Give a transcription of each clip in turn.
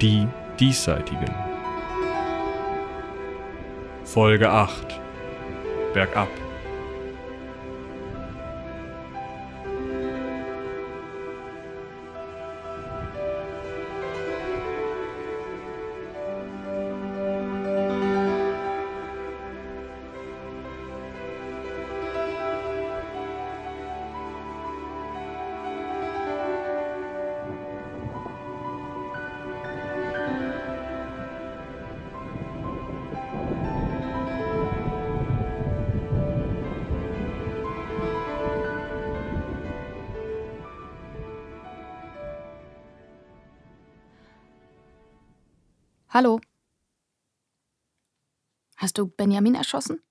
Die Diesseitigen. Folge 8. Bergab. Hallo. Hast du Benjamin erschossen?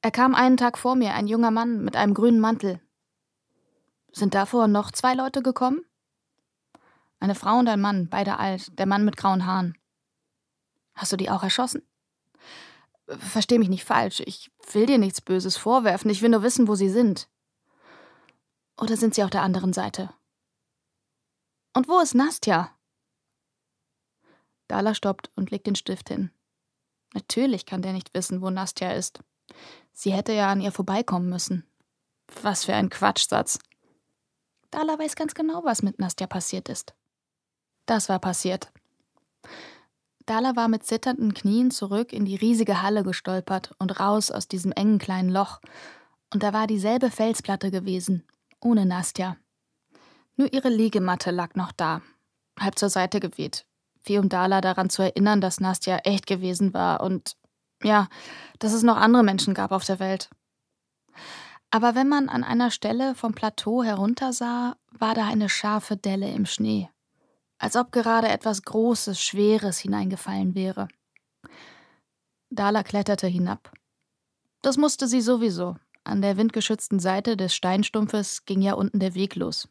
Er kam einen Tag vor mir, ein junger Mann mit einem grünen Mantel. Sind davor noch zwei Leute gekommen? Eine Frau und ein Mann, beide alt, der Mann mit grauen Haaren. Hast du die auch erschossen? Versteh mich nicht falsch, ich will dir nichts Böses vorwerfen, ich will nur wissen, wo sie sind. Oder sind sie auf der anderen Seite? Und wo ist Nastja? Dala stoppt und legt den Stift hin. Natürlich kann der nicht wissen, wo Nastja ist. Sie hätte ja an ihr vorbeikommen müssen. Was für ein Quatschsatz. Dala weiß ganz genau, was mit Nastja passiert ist. Das war passiert. Dala war mit zitternden Knien zurück in die riesige Halle gestolpert und raus aus diesem engen kleinen Loch. Und da war dieselbe Felsplatte gewesen, ohne Nastja. Nur ihre Liegematte lag noch da, halb zur Seite geweht, wie um Dala daran zu erinnern, dass Nastja echt gewesen war und ja, dass es noch andere Menschen gab auf der Welt. Aber wenn man an einer Stelle vom Plateau heruntersah, war da eine scharfe Delle im Schnee, als ob gerade etwas Großes, Schweres hineingefallen wäre. Dala kletterte hinab. Das musste sie sowieso. An der windgeschützten Seite des Steinstumpfes ging ja unten der Weg los.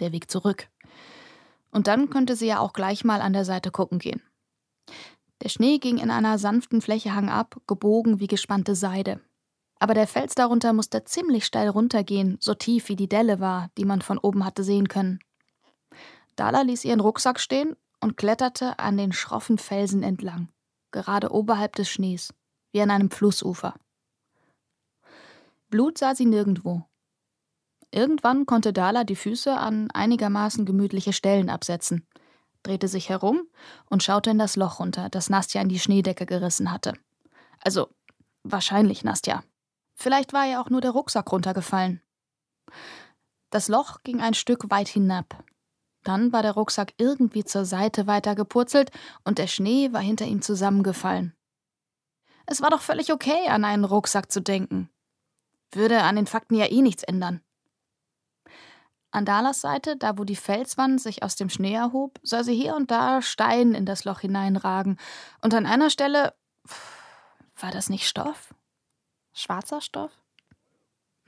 Der Weg zurück. Und dann könnte sie ja auch gleich mal an der Seite gucken gehen. Der Schnee ging in einer sanften Fläche hangab, gebogen wie gespannte Seide. Aber der Fels darunter musste ziemlich steil runtergehen, so tief wie die Delle war, die man von oben hatte sehen können. Dala ließ ihren Rucksack stehen und kletterte an den schroffen Felsen entlang, gerade oberhalb des Schnees, wie an einem Flussufer. Blut sah sie nirgendwo, Irgendwann konnte Dala die Füße an einigermaßen gemütliche Stellen absetzen, drehte sich herum und schaute in das Loch runter, das Nastja in die Schneedecke gerissen hatte. Also, wahrscheinlich Nastja. Vielleicht war ja auch nur der Rucksack runtergefallen. Das Loch ging ein Stück weit hinab. Dann war der Rucksack irgendwie zur Seite weiter gepurzelt und der Schnee war hinter ihm zusammengefallen. Es war doch völlig okay, an einen Rucksack zu denken. Würde an den Fakten ja eh nichts ändern. An Dalas Seite, da wo die Felswand sich aus dem Schnee erhob, sah sie hier und da Stein in das Loch hineinragen. Und an einer Stelle. War das nicht Stoff? Schwarzer Stoff?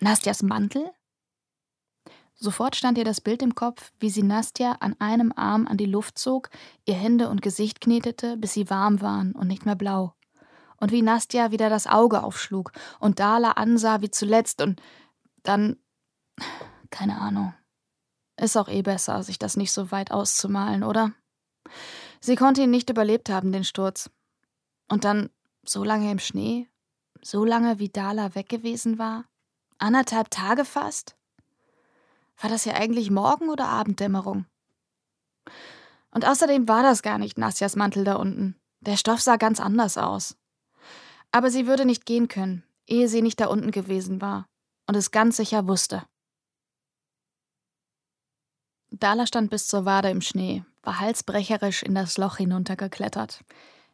Nastjas Mantel? Sofort stand ihr das Bild im Kopf, wie sie Nastja an einem Arm an die Luft zog, ihr Hände und Gesicht knetete, bis sie warm waren und nicht mehr blau. Und wie Nastja wieder das Auge aufschlug und Dala ansah wie zuletzt und dann. keine Ahnung. Ist auch eh besser, sich das nicht so weit auszumalen, oder? Sie konnte ihn nicht überlebt haben, den Sturz. Und dann so lange im Schnee, so lange wie Dala weg gewesen war, anderthalb Tage fast. War das ja eigentlich Morgen- oder Abenddämmerung? Und außerdem war das gar nicht Nastjas Mantel da unten. Der Stoff sah ganz anders aus. Aber sie würde nicht gehen können, ehe sie nicht da unten gewesen war und es ganz sicher wusste. Dala stand bis zur Wade im Schnee, war halsbrecherisch in das Loch hinuntergeklettert.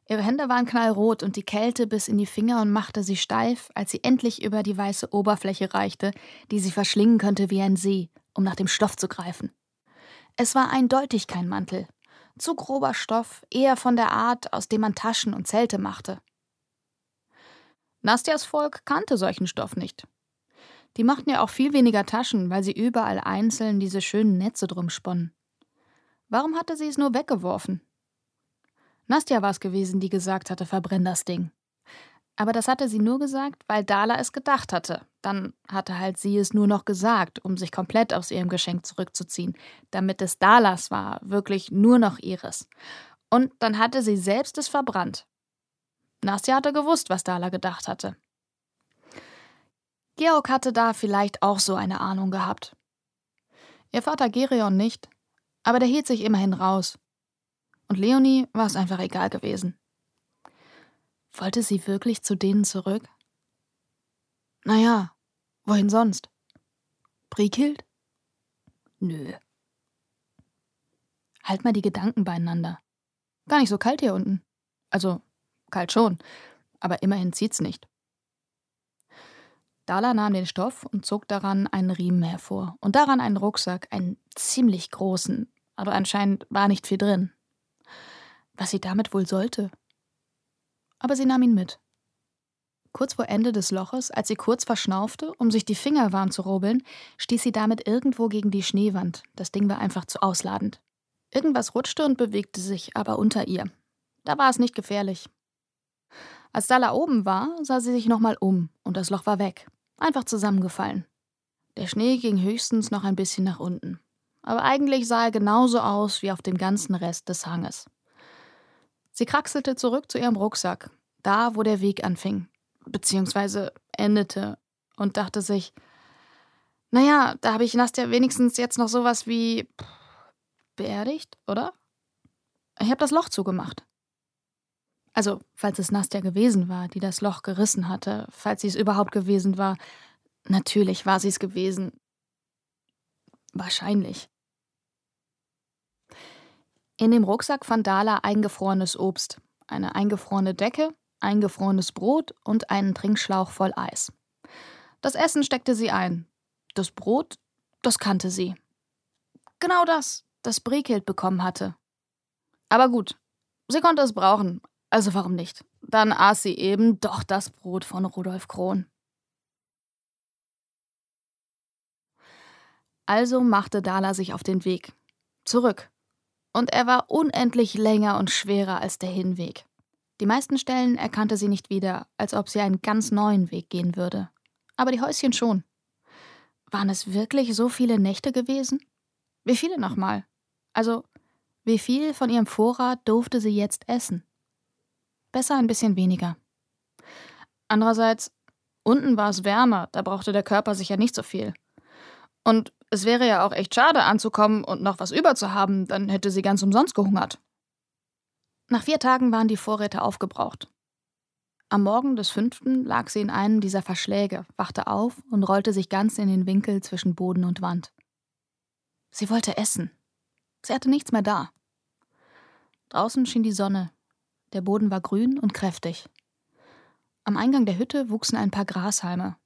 Ihre Hände waren knallrot und die Kälte biss in die Finger und machte sie steif, als sie endlich über die weiße Oberfläche reichte, die sie verschlingen könnte wie ein See, um nach dem Stoff zu greifen. Es war eindeutig kein Mantel. Zu grober Stoff, eher von der Art, aus dem man Taschen und Zelte machte. Nastjas Volk kannte solchen Stoff nicht. Die machten ja auch viel weniger Taschen, weil sie überall einzeln diese schönen Netze drum sponnen. Warum hatte sie es nur weggeworfen? Nastja war es gewesen, die gesagt hatte, verbrenn das Ding. Aber das hatte sie nur gesagt, weil Dala es gedacht hatte. Dann hatte halt sie es nur noch gesagt, um sich komplett aus ihrem Geschenk zurückzuziehen, damit es Dalas war, wirklich nur noch ihres. Und dann hatte sie selbst es verbrannt. Nastja hatte gewusst, was Dala gedacht hatte. Georg hatte da vielleicht auch so eine Ahnung gehabt. Ihr Vater Gereon nicht, aber der hielt sich immerhin raus. Und Leonie war es einfach egal gewesen. Wollte sie wirklich zu denen zurück? Naja, wohin sonst? Briekild? Nö. Halt mal die Gedanken beieinander. Gar nicht so kalt hier unten. Also, kalt schon, aber immerhin zieht's nicht. Dala nahm den Stoff und zog daran einen Riemen hervor und daran einen Rucksack, einen ziemlich großen, aber anscheinend war nicht viel drin. Was sie damit wohl sollte? Aber sie nahm ihn mit. Kurz vor Ende des Loches, als sie kurz verschnaufte, um sich die Finger warm zu rubbeln, stieß sie damit irgendwo gegen die Schneewand. Das Ding war einfach zu ausladend. Irgendwas rutschte und bewegte sich aber unter ihr. Da war es nicht gefährlich. Als Dalla oben war, sah sie sich nochmal um und das Loch war weg. Einfach zusammengefallen. Der Schnee ging höchstens noch ein bisschen nach unten. Aber eigentlich sah er genauso aus wie auf dem ganzen Rest des Hanges. Sie kraxelte zurück zu ihrem Rucksack, da wo der Weg anfing, beziehungsweise endete, und dachte sich, naja, da habe ich Nastja wenigstens jetzt noch sowas wie beerdigt, oder? Ich habe das Loch zugemacht. Also, falls es Nastja gewesen war, die das Loch gerissen hatte, falls sie es überhaupt gewesen war. Natürlich war sie es gewesen. Wahrscheinlich. In dem Rucksack fand Dala eingefrorenes Obst, eine eingefrorene Decke, eingefrorenes Brot und einen Trinkschlauch voll Eis. Das Essen steckte sie ein. Das Brot, das kannte sie. Genau das, das Brikild bekommen hatte. Aber gut, sie konnte es brauchen, also warum nicht? Dann aß sie eben doch das Brot von Rudolf Krohn. Also machte Dala sich auf den Weg. Zurück. Und er war unendlich länger und schwerer als der Hinweg. Die meisten Stellen erkannte sie nicht wieder, als ob sie einen ganz neuen Weg gehen würde. Aber die Häuschen schon. Waren es wirklich so viele Nächte gewesen? Wie viele nochmal? Also, wie viel von ihrem Vorrat durfte sie jetzt essen? Besser ein bisschen weniger. Andererseits, unten war es wärmer, da brauchte der Körper sicher nicht so viel. Und es wäre ja auch echt schade anzukommen und noch was über zu haben, dann hätte sie ganz umsonst gehungert. Nach vier Tagen waren die Vorräte aufgebraucht. Am Morgen des fünften lag sie in einem dieser Verschläge, wachte auf und rollte sich ganz in den Winkel zwischen Boden und Wand. Sie wollte essen. Sie hatte nichts mehr da. Draußen schien die Sonne, der Boden war grün und kräftig. Am Eingang der Hütte wuchsen ein paar Grashalme.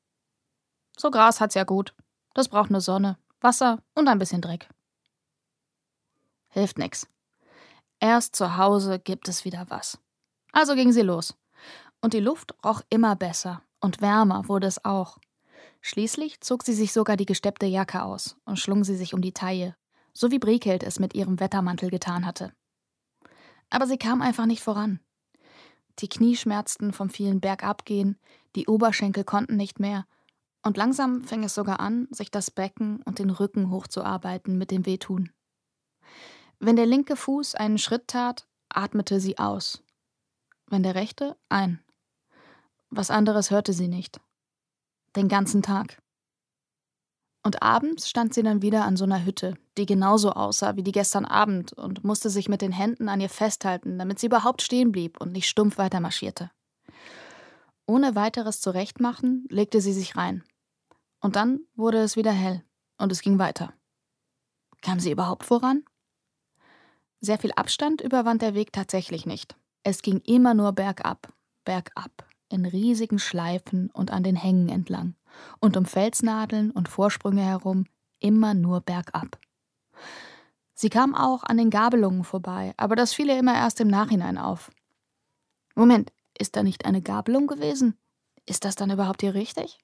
So Gras hat's ja gut. Das braucht nur Sonne, Wasser und ein bisschen Dreck. Hilft nix. Erst zu Hause gibt es wieder was. Also ging sie los. Und die Luft roch immer besser und wärmer wurde es auch. Schließlich zog sie sich sogar die gesteppte Jacke aus und schlung sie sich um die Taille, so wie Briekelt es mit ihrem Wettermantel getan hatte. Aber sie kam einfach nicht voran. Die Knie schmerzten vom vielen Bergabgehen, die Oberschenkel konnten nicht mehr, und langsam fing es sogar an, sich das Becken und den Rücken hochzuarbeiten mit dem Wehtun. Wenn der linke Fuß einen Schritt tat, atmete sie aus. Wenn der rechte, ein. Was anderes hörte sie nicht. Den ganzen Tag. Und abends stand sie dann wieder an so einer Hütte, die genauso aussah wie die gestern Abend und musste sich mit den Händen an ihr festhalten, damit sie überhaupt stehen blieb und nicht stumpf weitermarschierte. Ohne weiteres Zurechtmachen legte sie sich rein. Und dann wurde es wieder hell und es ging weiter. Kam sie überhaupt voran? Sehr viel Abstand überwand der Weg tatsächlich nicht. Es ging immer nur bergab, bergab, in riesigen Schleifen und an den Hängen entlang und um Felsnadeln und Vorsprünge herum immer nur bergab. Sie kam auch an den Gabelungen vorbei, aber das fiel ihr immer erst im Nachhinein auf. Moment, ist da nicht eine Gabelung gewesen? Ist das dann überhaupt hier richtig?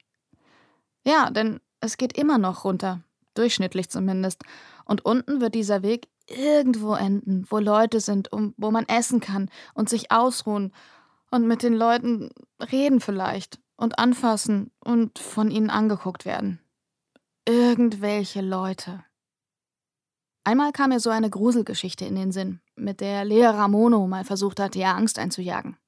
Ja, denn es geht immer noch runter, durchschnittlich zumindest, und unten wird dieser Weg irgendwo enden, wo Leute sind, um, wo man essen kann und sich ausruhen und mit den Leuten reden vielleicht und anfassen und von ihnen angeguckt werden. Irgendwelche Leute. Einmal kam mir so eine Gruselgeschichte in den Sinn, mit der Lea Ramono mal versucht hat, ihr Angst einzujagen.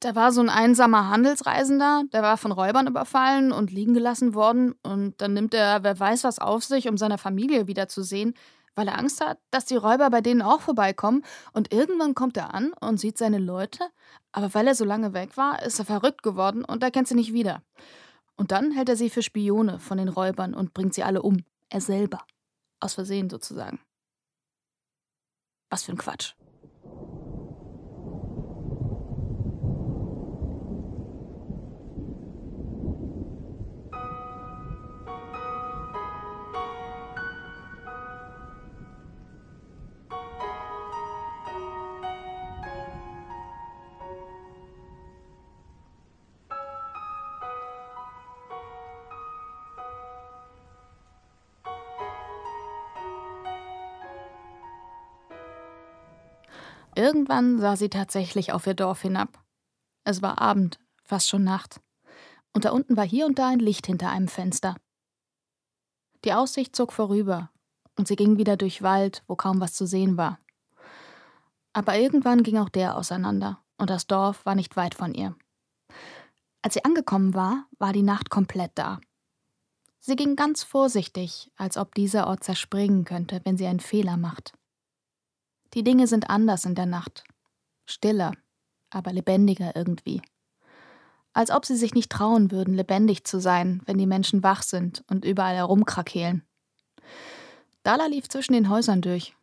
Da war so ein einsamer Handelsreisender, der war von Räubern überfallen und liegen gelassen worden. Und dann nimmt er, wer weiß was auf sich, um seine Familie wiederzusehen, weil er Angst hat, dass die Räuber bei denen auch vorbeikommen. Und irgendwann kommt er an und sieht seine Leute. Aber weil er so lange weg war, ist er verrückt geworden und er kennt sie nicht wieder. Und dann hält er sie für Spione von den Räubern und bringt sie alle um. Er selber. Aus Versehen sozusagen. Was für ein Quatsch. Irgendwann sah sie tatsächlich auf ihr Dorf hinab. Es war Abend, fast schon Nacht. Und da unten war hier und da ein Licht hinter einem Fenster. Die Aussicht zog vorüber, und sie ging wieder durch Wald, wo kaum was zu sehen war. Aber irgendwann ging auch der auseinander, und das Dorf war nicht weit von ihr. Als sie angekommen war, war die Nacht komplett da. Sie ging ganz vorsichtig, als ob dieser Ort zerspringen könnte, wenn sie einen Fehler macht. Die Dinge sind anders in der Nacht. Stiller, aber lebendiger irgendwie. Als ob sie sich nicht trauen würden, lebendig zu sein, wenn die Menschen wach sind und überall herumkrakehlen. Dala lief zwischen den Häusern durch.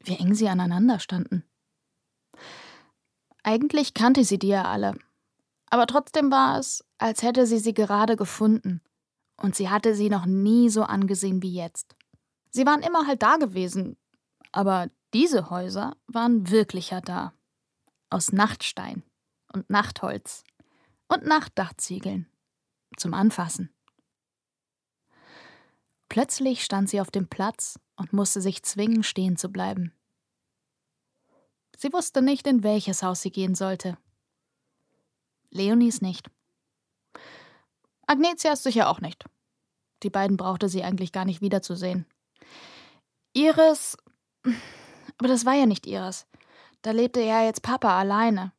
Wie eng sie aneinander standen. Eigentlich kannte sie die ja alle. Aber trotzdem war es, als hätte sie sie gerade gefunden. Und sie hatte sie noch nie so angesehen wie jetzt. Sie waren immer halt da gewesen. Aber diese Häuser waren wirklicher da. Aus Nachtstein und Nachtholz und Nachtdachziegeln. Zum Anfassen. Plötzlich stand sie auf dem Platz und musste sich zwingen, stehen zu bleiben. Sie wusste nicht, in welches Haus sie gehen sollte. Leonies nicht. Agnetias sicher auch nicht. Die beiden brauchte sie eigentlich gar nicht wiederzusehen. Iris aber das war ja nicht ihres. Da lebte ja jetzt Papa alleine,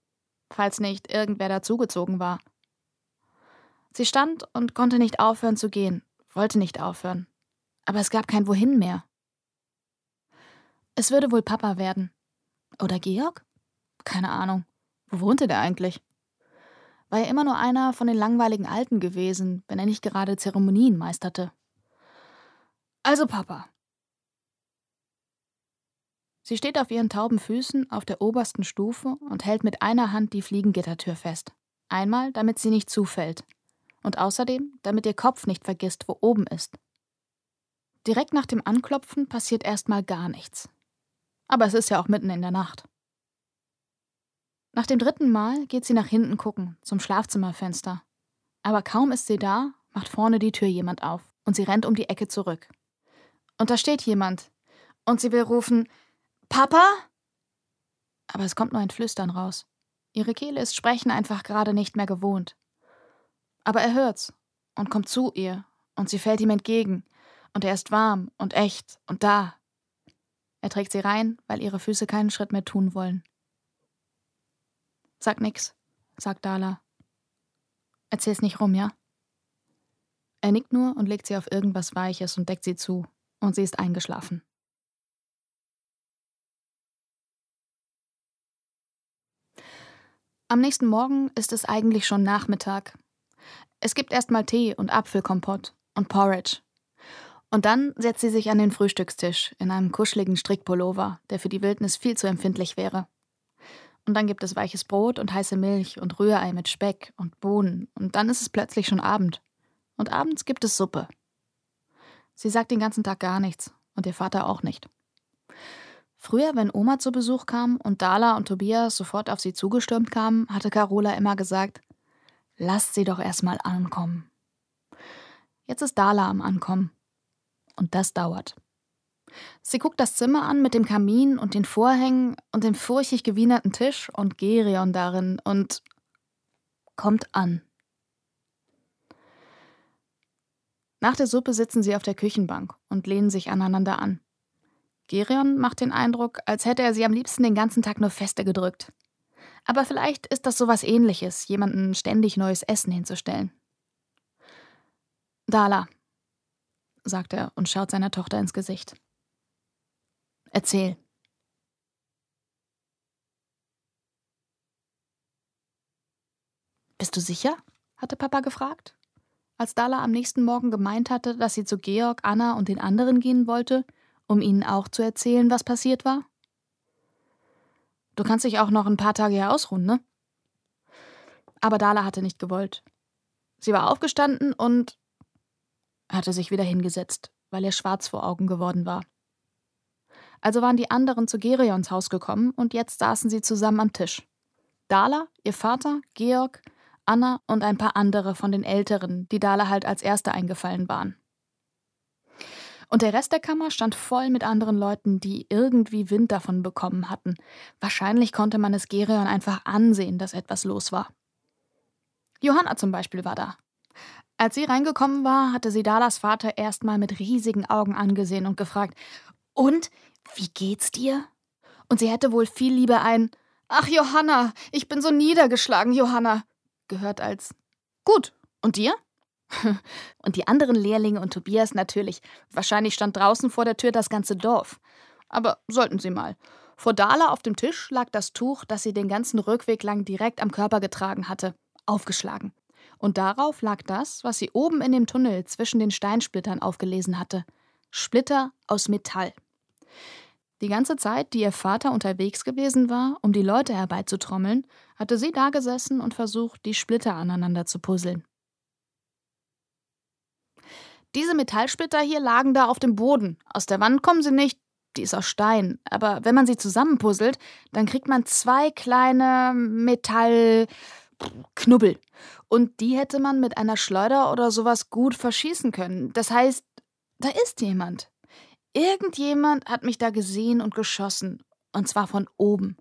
falls nicht irgendwer dazugezogen war. Sie stand und konnte nicht aufhören zu gehen, wollte nicht aufhören. Aber es gab kein Wohin mehr. Es würde wohl Papa werden. Oder Georg? Keine Ahnung. Wo wohnte der eigentlich? War er immer nur einer von den langweiligen Alten gewesen, wenn er nicht gerade Zeremonien meisterte. Also Papa, Sie steht auf ihren tauben Füßen auf der obersten Stufe und hält mit einer Hand die Fliegengittertür fest. Einmal, damit sie nicht zufällt. Und außerdem, damit ihr Kopf nicht vergisst, wo oben ist. Direkt nach dem Anklopfen passiert erstmal gar nichts. Aber es ist ja auch mitten in der Nacht. Nach dem dritten Mal geht sie nach hinten gucken, zum Schlafzimmerfenster. Aber kaum ist sie da, macht vorne die Tür jemand auf und sie rennt um die Ecke zurück. Und da steht jemand. Und sie will rufen: Papa? Aber es kommt nur ein Flüstern raus. Ihre Kehle ist Sprechen einfach gerade nicht mehr gewohnt. Aber er hört's und kommt zu ihr, und sie fällt ihm entgegen, und er ist warm und echt und da. Er trägt sie rein, weil ihre Füße keinen Schritt mehr tun wollen. Sag nix, sagt Dala. Erzähl's nicht rum, ja? Er nickt nur und legt sie auf irgendwas Weiches und deckt sie zu, und sie ist eingeschlafen. Am nächsten Morgen ist es eigentlich schon Nachmittag. Es gibt erstmal Tee und Apfelkompott und Porridge. Und dann setzt sie sich an den Frühstückstisch in einem kuscheligen Strickpullover, der für die Wildnis viel zu empfindlich wäre. Und dann gibt es weiches Brot und heiße Milch und Rührei mit Speck und Bohnen. Und dann ist es plötzlich schon Abend. Und abends gibt es Suppe. Sie sagt den ganzen Tag gar nichts und ihr Vater auch nicht. Früher, wenn Oma zu Besuch kam und Dala und Tobias sofort auf sie zugestürmt kamen, hatte Carola immer gesagt: Lasst sie doch erstmal ankommen. Jetzt ist Dala am Ankommen. Und das dauert. Sie guckt das Zimmer an mit dem Kamin und den Vorhängen und dem furchtig gewienerten Tisch und Gerion darin und kommt an. Nach der Suppe sitzen sie auf der Küchenbank und lehnen sich aneinander an. Gerion macht den Eindruck, als hätte er sie am liebsten den ganzen Tag nur feste gedrückt. Aber vielleicht ist das sowas ähnliches, jemandem ständig neues Essen hinzustellen. Dala, sagt er und schaut seiner Tochter ins Gesicht. Erzähl. Bist du sicher? hatte Papa gefragt. Als Dala am nächsten Morgen gemeint hatte, dass sie zu Georg, Anna und den anderen gehen wollte, um ihnen auch zu erzählen, was passiert war. Du kannst dich auch noch ein paar Tage hier ausruhen, ne? Aber Dala hatte nicht gewollt. Sie war aufgestanden und hatte sich wieder hingesetzt, weil ihr schwarz vor Augen geworden war. Also waren die anderen zu Gerions Haus gekommen und jetzt saßen sie zusammen am Tisch. Dala, ihr Vater, Georg, Anna und ein paar andere von den Älteren, die Dala halt als Erste eingefallen waren. Und der Rest der Kammer stand voll mit anderen Leuten, die irgendwie Wind davon bekommen hatten. Wahrscheinlich konnte man es Gerion einfach ansehen, dass etwas los war. Johanna zum Beispiel war da. Als sie reingekommen war, hatte sie Dalas Vater erstmal mit riesigen Augen angesehen und gefragt: Und, wie geht's dir? Und sie hätte wohl viel lieber ein Ach, Johanna, ich bin so niedergeschlagen, Johanna, gehört als Gut. Und dir? und die anderen Lehrlinge und Tobias natürlich. Wahrscheinlich stand draußen vor der Tür das ganze Dorf. Aber sollten sie mal. Vor Dala auf dem Tisch lag das Tuch, das sie den ganzen Rückweg lang direkt am Körper getragen hatte, aufgeschlagen. Und darauf lag das, was sie oben in dem Tunnel zwischen den Steinsplittern aufgelesen hatte. Splitter aus Metall. Die ganze Zeit, die ihr Vater unterwegs gewesen war, um die Leute herbeizutrommeln, hatte sie dagesessen und versucht, die Splitter aneinander zu puzzeln. Diese Metallsplitter hier lagen da auf dem Boden. Aus der Wand kommen sie nicht, die ist aus Stein. Aber wenn man sie zusammenpuzzelt, dann kriegt man zwei kleine Metallknubbel. Und die hätte man mit einer Schleuder oder sowas gut verschießen können. Das heißt, da ist jemand. Irgendjemand hat mich da gesehen und geschossen. Und zwar von oben.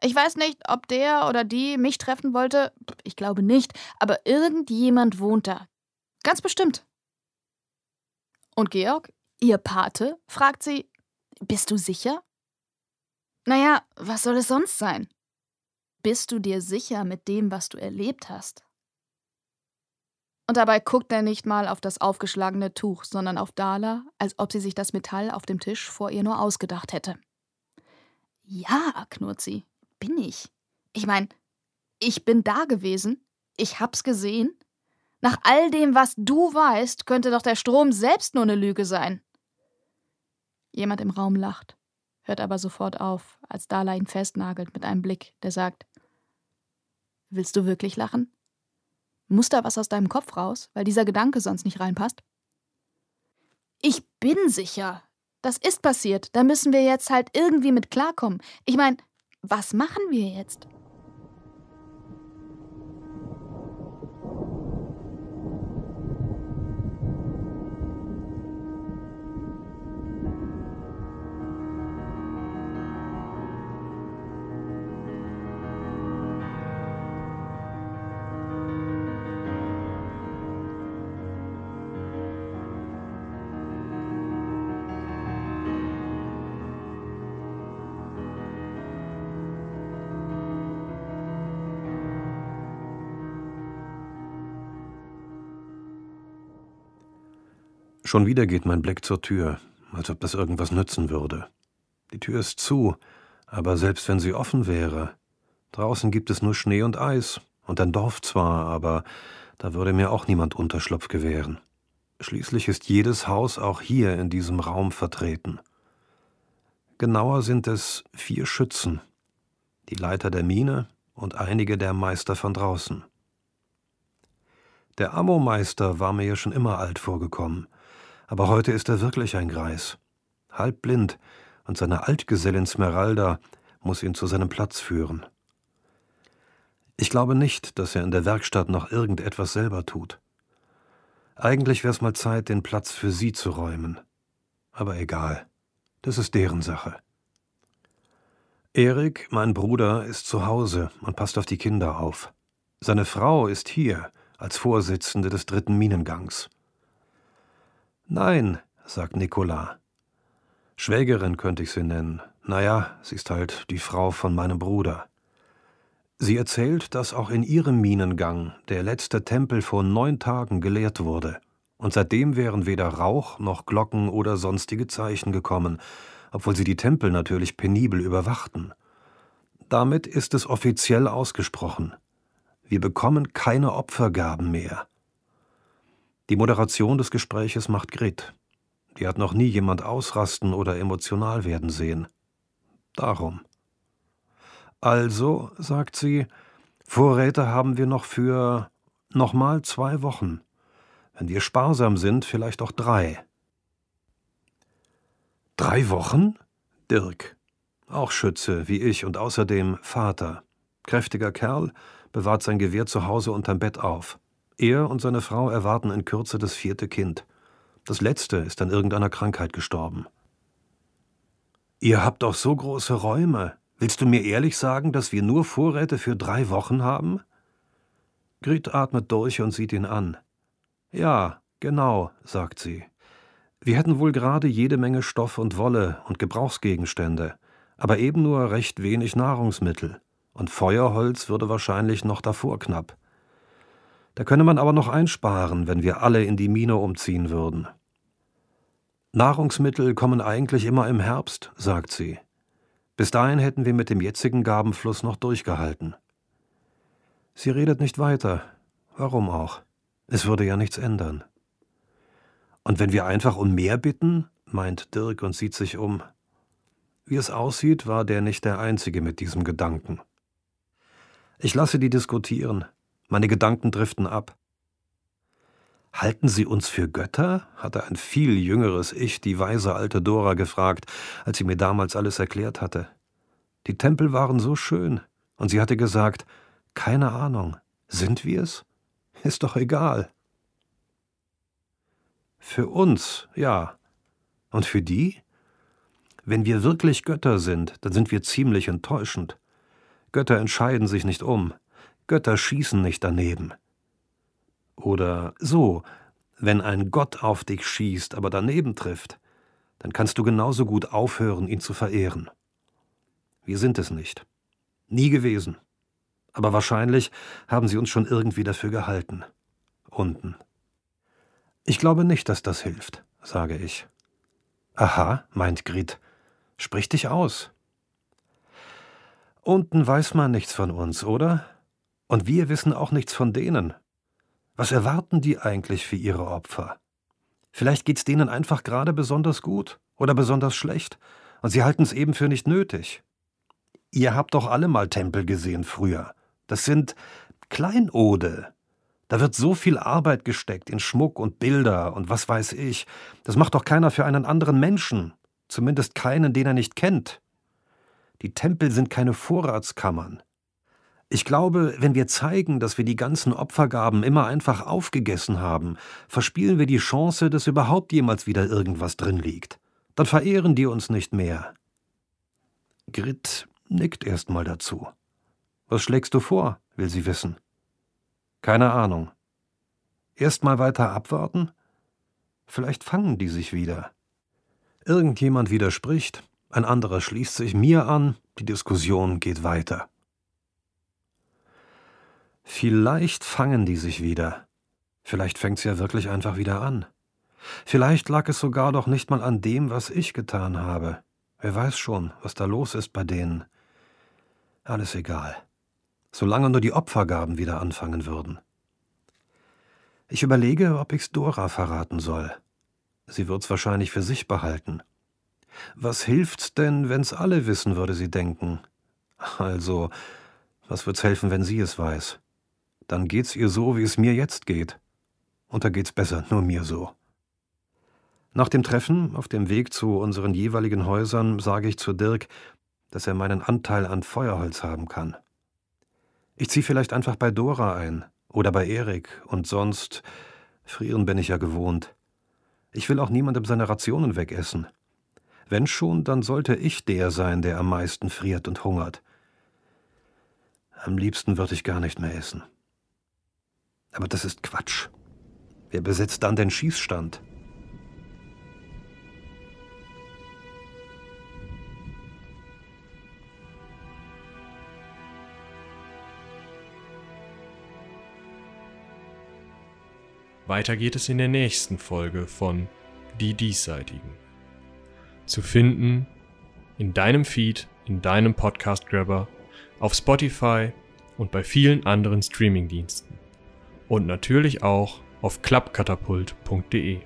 Ich weiß nicht, ob der oder die mich treffen wollte. Ich glaube nicht. Aber irgendjemand wohnt da. Ganz bestimmt. Und Georg, ihr Pate, fragt sie: Bist du sicher? Naja, was soll es sonst sein? Bist du dir sicher mit dem, was du erlebt hast? Und dabei guckt er nicht mal auf das aufgeschlagene Tuch, sondern auf Dala, als ob sie sich das Metall auf dem Tisch vor ihr nur ausgedacht hätte. Ja, knurrt sie, bin ich. Ich mein, ich bin da gewesen, ich hab's gesehen. Nach all dem, was du weißt, könnte doch der Strom selbst nur eine Lüge sein. Jemand im Raum lacht, hört aber sofort auf, als Dala ihn festnagelt mit einem Blick, der sagt: Willst du wirklich lachen? Muss da was aus deinem Kopf raus, weil dieser Gedanke sonst nicht reinpasst? Ich bin sicher. Das ist passiert. Da müssen wir jetzt halt irgendwie mit klarkommen. Ich meine, was machen wir jetzt? Schon wieder geht mein Blick zur Tür, als ob das irgendwas nützen würde. Die Tür ist zu, aber selbst wenn sie offen wäre, draußen gibt es nur Schnee und Eis und ein Dorf zwar, aber da würde mir auch niemand Unterschlupf gewähren. Schließlich ist jedes Haus auch hier in diesem Raum vertreten. Genauer sind es vier Schützen, die Leiter der Mine und einige der Meister von draußen. Der Ammomeister war mir ja schon immer alt vorgekommen, aber heute ist er wirklich ein Greis. Halbblind, und seine Altgesellin Smeralda muss ihn zu seinem Platz führen. Ich glaube nicht, dass er in der Werkstatt noch irgendetwas selber tut. Eigentlich wär's mal Zeit, den Platz für sie zu räumen. Aber egal, das ist deren Sache. Erik, mein Bruder, ist zu Hause und passt auf die Kinder auf. Seine Frau ist hier als Vorsitzende des dritten Minengangs. Nein, sagt Nicolas. Schwägerin könnte ich sie nennen. Naja, sie ist halt die Frau von meinem Bruder. Sie erzählt, dass auch in ihrem Minengang der letzte Tempel vor neun Tagen geleert wurde. Und seitdem wären weder Rauch noch Glocken oder sonstige Zeichen gekommen, obwohl sie die Tempel natürlich penibel überwachten. Damit ist es offiziell ausgesprochen. Wir bekommen keine Opfergaben mehr. Die Moderation des Gespräches macht Grit. Die hat noch nie jemand ausrasten oder emotional werden sehen. Darum. Also, sagt sie, Vorräte haben wir noch für nochmal zwei Wochen. Wenn wir sparsam sind, vielleicht auch drei. Drei Wochen? Dirk. Auch Schütze, wie ich und außerdem Vater. Kräftiger Kerl, bewahrt sein Gewehr zu Hause unterm Bett auf. Er und seine Frau erwarten in Kürze das vierte Kind. Das letzte ist an irgendeiner Krankheit gestorben. Ihr habt doch so große Räume. Willst du mir ehrlich sagen, dass wir nur Vorräte für drei Wochen haben? Grit atmet durch und sieht ihn an. Ja, genau, sagt sie. Wir hätten wohl gerade jede Menge Stoff und Wolle und Gebrauchsgegenstände, aber eben nur recht wenig Nahrungsmittel, und Feuerholz würde wahrscheinlich noch davor knapp. Da könne man aber noch einsparen, wenn wir alle in die Mine umziehen würden. Nahrungsmittel kommen eigentlich immer im Herbst, sagt sie. Bis dahin hätten wir mit dem jetzigen Gabenfluss noch durchgehalten. Sie redet nicht weiter. Warum auch? Es würde ja nichts ändern. Und wenn wir einfach um mehr bitten, meint Dirk und sieht sich um. Wie es aussieht, war der nicht der Einzige mit diesem Gedanken. Ich lasse die diskutieren. Meine Gedanken driften ab. Halten Sie uns für Götter? hatte ein viel jüngeres Ich die weise alte Dora gefragt, als sie mir damals alles erklärt hatte. Die Tempel waren so schön, und sie hatte gesagt, keine Ahnung, sind wir's? Ist doch egal. Für uns, ja. Und für die? Wenn wir wirklich Götter sind, dann sind wir ziemlich enttäuschend. Götter entscheiden sich nicht um. Götter schießen nicht daneben. Oder so, wenn ein Gott auf dich schießt, aber daneben trifft, dann kannst du genauso gut aufhören, ihn zu verehren. Wir sind es nicht. Nie gewesen. Aber wahrscheinlich haben sie uns schon irgendwie dafür gehalten. Unten. Ich glaube nicht, dass das hilft, sage ich. Aha, meint Grit. Sprich dich aus. Unten weiß man nichts von uns, oder? Und wir wissen auch nichts von denen. Was erwarten die eigentlich für ihre Opfer? Vielleicht geht's denen einfach gerade besonders gut oder besonders schlecht, und sie halten es eben für nicht nötig. Ihr habt doch alle mal Tempel gesehen früher. Das sind Kleinode. Da wird so viel Arbeit gesteckt in Schmuck und Bilder und was weiß ich. Das macht doch keiner für einen anderen Menschen, zumindest keinen, den er nicht kennt. Die Tempel sind keine Vorratskammern. Ich glaube, wenn wir zeigen, dass wir die ganzen Opfergaben immer einfach aufgegessen haben, verspielen wir die Chance, dass überhaupt jemals wieder irgendwas drin liegt. Dann verehren die uns nicht mehr. Grit nickt erst mal dazu. Was schlägst du vor? will sie wissen. Keine Ahnung. Erst mal weiter abwarten? Vielleicht fangen die sich wieder. Irgendjemand widerspricht, ein anderer schließt sich mir an, die Diskussion geht weiter. Vielleicht fangen die sich wieder. Vielleicht fängt's ja wirklich einfach wieder an. Vielleicht lag es sogar doch nicht mal an dem, was ich getan habe. Wer weiß schon, was da los ist bei denen. Alles egal. Solange nur die Opfergaben wieder anfangen würden. Ich überlege, ob ich's Dora verraten soll. Sie wird's wahrscheinlich für sich behalten. Was hilft's denn, wenn's alle wissen, würde sie denken. Also, was wird's helfen, wenn sie es weiß? Dann geht's ihr so, wie es mir jetzt geht. Und da geht's besser, nur mir so. Nach dem Treffen, auf dem Weg zu unseren jeweiligen Häusern, sage ich zu Dirk, dass er meinen Anteil an Feuerholz haben kann. Ich ziehe vielleicht einfach bei Dora ein oder bei Erik und sonst frieren bin ich ja gewohnt. Ich will auch niemandem seine Rationen wegessen. Wenn schon, dann sollte ich der sein, der am meisten friert und hungert. Am liebsten würde ich gar nicht mehr essen. Aber das ist Quatsch. Wer besetzt dann den Schießstand? Weiter geht es in der nächsten Folge von Die Diesseitigen. Zu finden in deinem Feed, in deinem Podcast-Grabber, auf Spotify und bei vielen anderen Streaming-Diensten. Und natürlich auch auf klappkatapult.de.